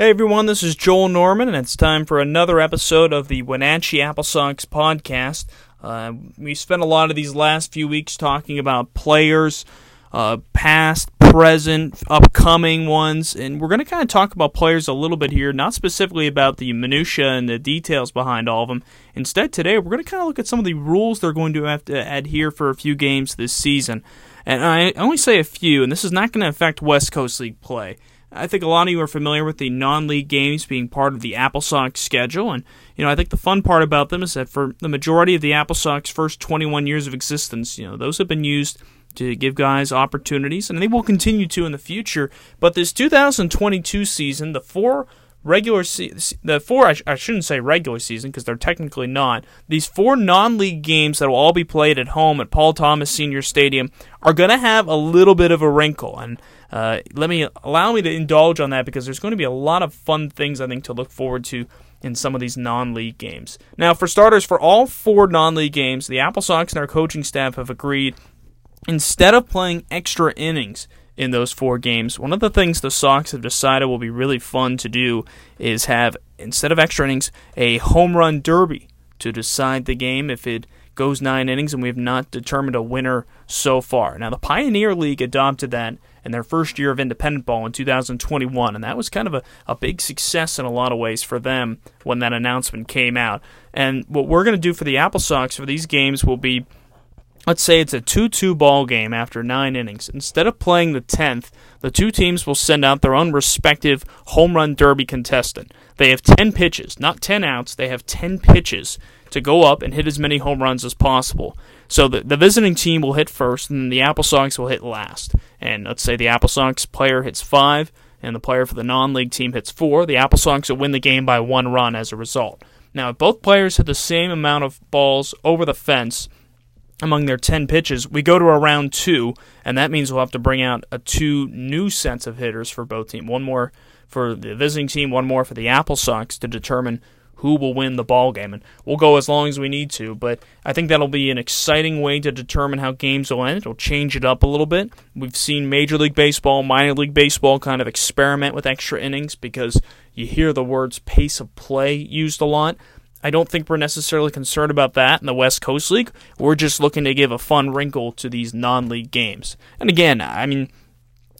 Hey everyone, this is Joel Norman, and it's time for another episode of the Wenatchee Apple Sox podcast. Uh, we spent a lot of these last few weeks talking about players, uh, past, present, upcoming ones, and we're going to kind of talk about players a little bit here, not specifically about the minutia and the details behind all of them. Instead, today we're going to kind of look at some of the rules they're going to have to adhere for a few games this season. And I only say a few, and this is not going to affect West Coast League play. I think a lot of you are familiar with the non-league games being part of the Apple Sox schedule, and you know I think the fun part about them is that for the majority of the Apple Sox first 21 years of existence, you know those have been used to give guys opportunities, and they will continue to in the future. But this 2022 season, the four regular se- the four I, sh- I shouldn't say regular season because they're technically not these four non-league games that will all be played at home at Paul Thomas Senior Stadium are going to have a little bit of a wrinkle and uh, let me allow me to indulge on that because there's going to be a lot of fun things I think to look forward to in some of these non-league games. Now, for starters, for all four non-league games, the Apple Sox and our coaching staff have agreed instead of playing extra innings in those four games, one of the things the Sox have decided will be really fun to do is have instead of extra innings a home run derby to decide the game if it goes nine innings and we have not determined a winner so far. Now, the Pioneer League adopted that in their first year of independent ball in 2021, and that was kind of a, a big success in a lot of ways for them when that announcement came out. And what we're going to do for the Apple Sox for these games will be let's say it's a 2-2 ball game after 9 innings. Instead of playing the 10th, the two teams will send out their own respective home run derby contestant. They have 10 pitches, not 10 outs, they have 10 pitches to go up and hit as many home runs as possible. So the, the visiting team will hit first, and the Apple Sox will hit last. And let's say the Apple Sox player hits five, and the player for the non league team hits four. The Apple Sox will win the game by one run as a result. Now, if both players hit the same amount of balls over the fence among their 10 pitches, we go to a round two, and that means we'll have to bring out a two new sets of hitters for both teams. One more for the visiting team, one more for the Apple Sox to determine who will win the ball game. And we'll go as long as we need to, but I think that'll be an exciting way to determine how games will end. It'll change it up a little bit. We've seen Major League Baseball, minor league baseball kind of experiment with extra innings because you hear the words pace of play used a lot. I don't think we're necessarily concerned about that in the West Coast League. We're just looking to give a fun wrinkle to these non league games. And again, I mean,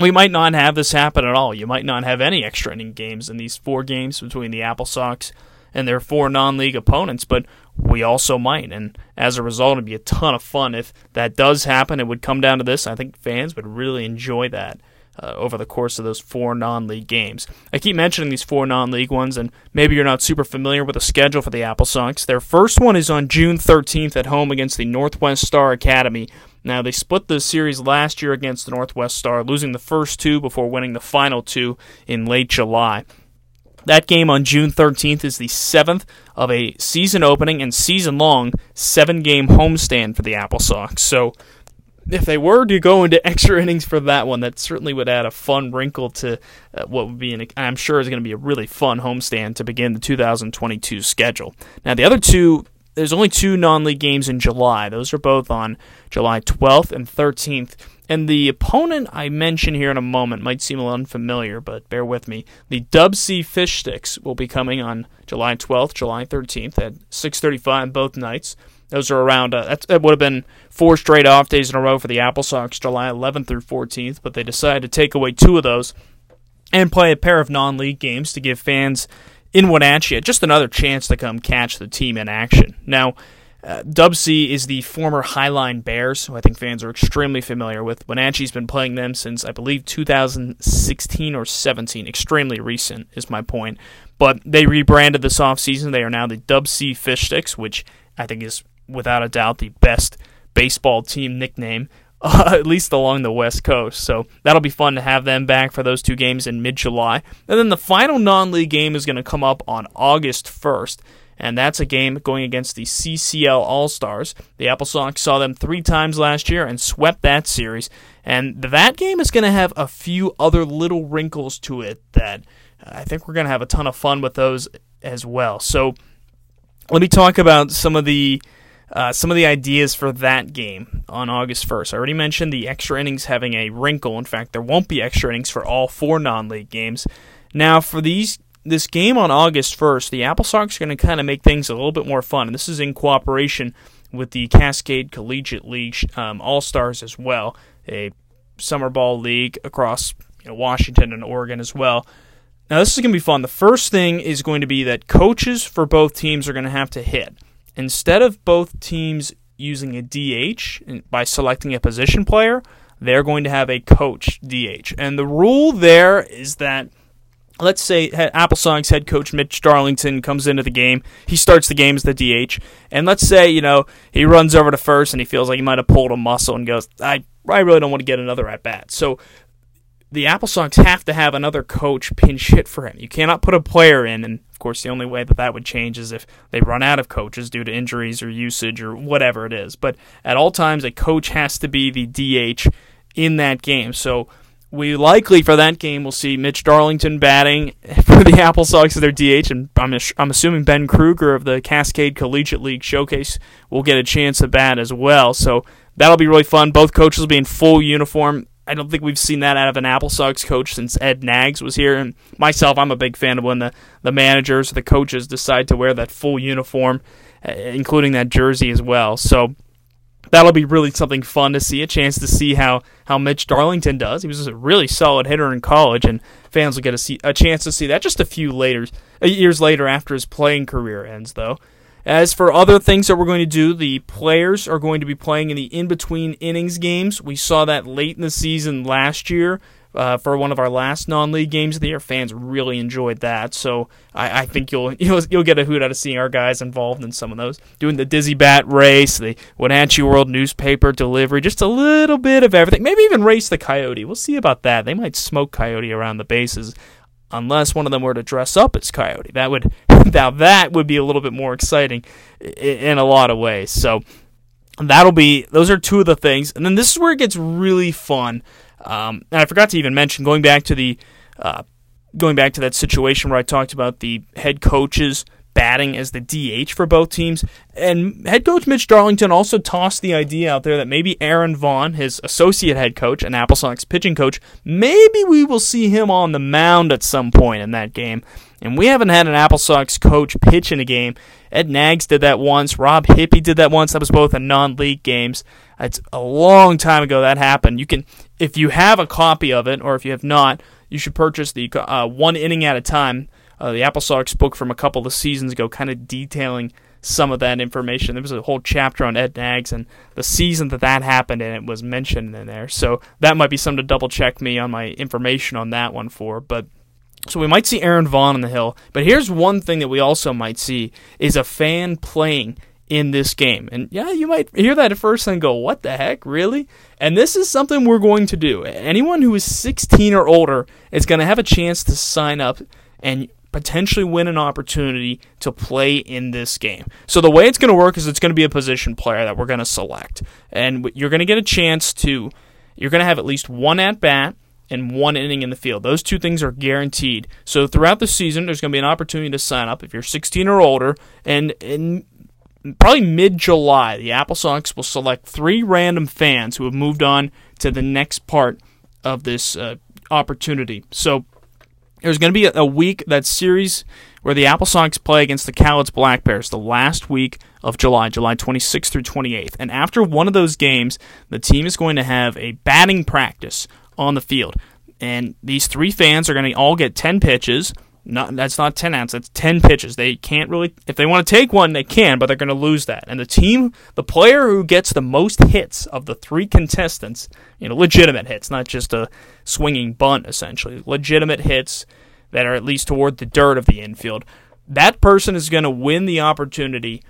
we might not have this happen at all. You might not have any extra inning games in these four games between the Apple Sox and their four non-league opponents, but we also might. And as a result, it'd be a ton of fun if that does happen. It would come down to this. I think fans would really enjoy that. Uh, over the course of those four non league games. I keep mentioning these four non league ones, and maybe you're not super familiar with the schedule for the Apple Sox. Their first one is on June 13th at home against the Northwest Star Academy. Now, they split the series last year against the Northwest Star, losing the first two before winning the final two in late July. That game on June 13th is the seventh of a season opening and season long seven game homestand for the Apple Sox. So, if they were to go into extra innings for that one, that certainly would add a fun wrinkle to uh, what would be, an, I'm sure, is going to be a really fun homestand to begin the 2022 schedule. Now, the other two, there's only two non league games in July. Those are both on July 12th and 13th. And the opponent I mention here in a moment might seem a little unfamiliar, but bear with me. The DubSea Fish Sticks will be coming on July 12th, July 13th at 6:35 both nights. Those are around. Uh, that would have been four straight off days in a row for the Apple Sox, July 11th through 14th, but they decided to take away two of those and play a pair of non-league games to give fans in Wenatchee just another chance to come catch the team in action. Now uh, DubSea is the former Highline Bears, who I think fans are extremely familiar with. Wenatchee's been playing them since, I believe, 2016 or 17. Extremely recent, is my point. But they rebranded this offseason. They are now the DubSea Fish Sticks, which I think is, without a doubt, the best baseball team nickname, uh, at least along the West Coast. So that'll be fun to have them back for those two games in mid July. And then the final non league game is going to come up on August 1st and that's a game going against the CCL All Stars. The Apple Sox saw them three times last year and swept that series, and that game is going to have a few other little wrinkles to it that I think we're going to have a ton of fun with those as well. So let me talk about some of the uh, some of the ideas for that game on August 1st. I already mentioned the extra innings having a wrinkle. In fact, there won't be extra innings for all four non league games. Now, for these this game on August 1st, the Apple Sox are going to kind of make things a little bit more fun. And this is in cooperation with the Cascade Collegiate League um, All Stars as well, a summer ball league across you know, Washington and Oregon as well. Now, this is going to be fun. The first thing is going to be that coaches for both teams are going to have to hit. Instead of both teams using a DH by selecting a position player, they're going to have a coach DH. And the rule there is that let's say Apple Sox head coach Mitch Darlington comes into the game. He starts the game as the DH, and let's say you know he runs over to first and he feels like he might have pulled a muscle and goes, I I really don't want to get another at bat. So the Apple Sox have to have another coach pinch hit for him. You cannot put a player in, and of course the only way that that would change is if they run out of coaches due to injuries or usage or whatever it is. But at all times, a coach has to be the DH in that game. So we likely for that game will see Mitch Darlington batting for the Apple Sox as their DH, and I'm, I'm assuming Ben Kruger of the Cascade Collegiate League Showcase will get a chance to bat as well. So that'll be really fun. Both coaches will be in full uniform. I don't think we've seen that out of an Apple Sox coach since Ed Knaggs was here. And myself, I'm a big fan of when the, the managers, the coaches decide to wear that full uniform, uh, including that jersey as well. So that'll be really something fun to see. A chance to see how, how Mitch Darlington does. He was a really solid hitter in college, and fans will get a, see, a chance to see that just a few later, uh, years later after his playing career ends, though. As for other things that we're going to do, the players are going to be playing in the in between innings games. We saw that late in the season last year uh, for one of our last non-league games of the year. Fans really enjoyed that, so I, I, think you'll, you'll you'll get a hoot out of seeing our guys involved in some of those, doing the Dizzy Bat race, the Wenatchee World newspaper delivery, just a little bit of everything. Maybe even race the Coyote. We'll see about that. They might smoke Coyote around the bases, unless one of them were to dress up as Coyote. That would now that would be a little bit more exciting in a lot of ways. So that'll be those are two of the things, and then this is where it gets really fun. Um, and I forgot to even mention going back to the uh, going back to that situation where I talked about the head coaches batting as the DH for both teams. And head coach Mitch Darlington also tossed the idea out there that maybe Aaron Vaughn, his associate head coach and Apple Sox pitching coach, maybe we will see him on the mound at some point in that game. And we haven't had an Apple Sox coach pitch in a game. Ed Knaggs did that once. Rob Hippie did that once. That was both in non-league games. It's a long time ago that happened. You can, if you have a copy of it, or if you have not, you should purchase the uh, one inning at a time. Uh, the Apple Sox book from a couple of seasons ago, kind of detailing some of that information. There was a whole chapter on Ed Knaggs and the season that that happened, and it was mentioned in there. So that might be something to double check me on my information on that one for. But so we might see Aaron Vaughn on the hill. But here's one thing that we also might see is a fan playing in this game. And yeah, you might hear that at first and go, what the heck, really? And this is something we're going to do. Anyone who is 16 or older is going to have a chance to sign up and potentially win an opportunity to play in this game. So the way it's going to work is it's going to be a position player that we're going to select. And you're going to get a chance to you're going to have at least one at bat and one inning in the field. Those two things are guaranteed. So throughout the season, there's going to be an opportunity to sign up if you're 16 or older. And in probably mid July, the Apple Sox will select three random fans who have moved on to the next part of this uh, opportunity. So there's going to be a, week that series where the Apple Sox play against the Cowlitz Black Bears the last week of July, July 26th through 28th. And after one of those games, the team is going to have a batting practice on the field. And these three fans are going to all get 10 pitches. Not, that's not 10 outs, that's 10 pitches. They can't really, if they want to take one, they can, but they're going to lose that. And the team, the player who gets the most hits of the three contestants, you know, legitimate hits, not just a swinging bunt, essentially, legitimate hits that are at least toward the dirt of the infield, that person is going to win the opportunity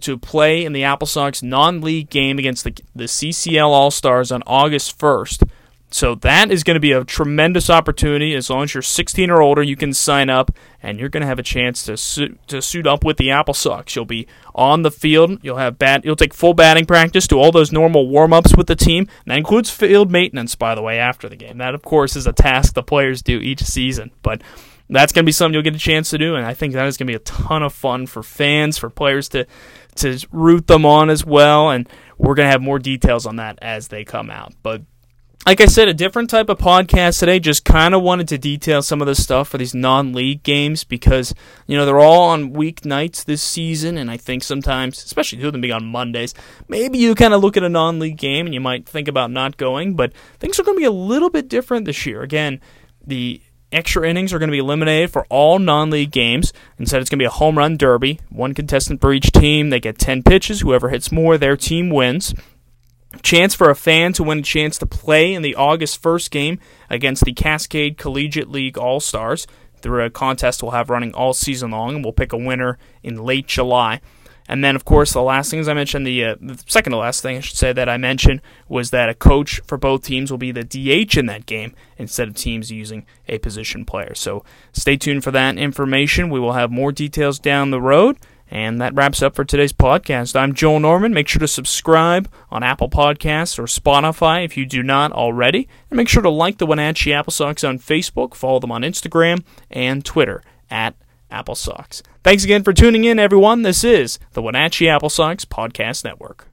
to play in the Apple Sox non league game against the, the CCL All Stars on August 1st so that is going to be a tremendous opportunity. As long as you're 16 or older, you can sign up, and you're going to have a chance to suit, to suit up with the Apple Sox. You'll be on the field. You'll have bat. You'll take full batting practice, do all those normal warm ups with the team. And that includes field maintenance, by the way, after the game. That, of course, is a task the players do each season, but. That's going to be something you'll get a chance to do, and I think that is going to be a ton of fun for fans, for players to to root them on as well. And we're going to have more details on that as they come out. But like I said, a different type of podcast today. Just kind of wanted to detail some of the stuff for these non-league games because you know they're all on weeknights this season, and I think sometimes, especially two of them being on Mondays, maybe you kind of look at a non-league game and you might think about not going. But things are going to be a little bit different this year. Again, the extra innings are going to be eliminated for all non-league games. Instead, it's going to be a home run derby. One contestant for each team. They get 10 pitches. Whoever hits more, their team wins. Chance for a fan to win a chance to play in the August 1st game against the Cascade Collegiate League All Stars through a contest we'll have running all season long, and we'll pick a winner in late July. And then, of course, the last things I mentioned, the, uh, the second to last thing I should say that I mentioned was that a coach for both teams will be the DH in that game instead of teams using a position player. So stay tuned for that information. We will have more details down the road. And that wraps up for today's podcast. I'm Joel Norman. Make sure to subscribe on Apple Podcasts or Spotify if you do not already. And make sure to like the Wenatchee Apple Sox on Facebook, follow them on Instagram and Twitter at Apple Sox. Thanks again for tuning in, everyone. This is the Wenatchee Apple Sox Podcast Network.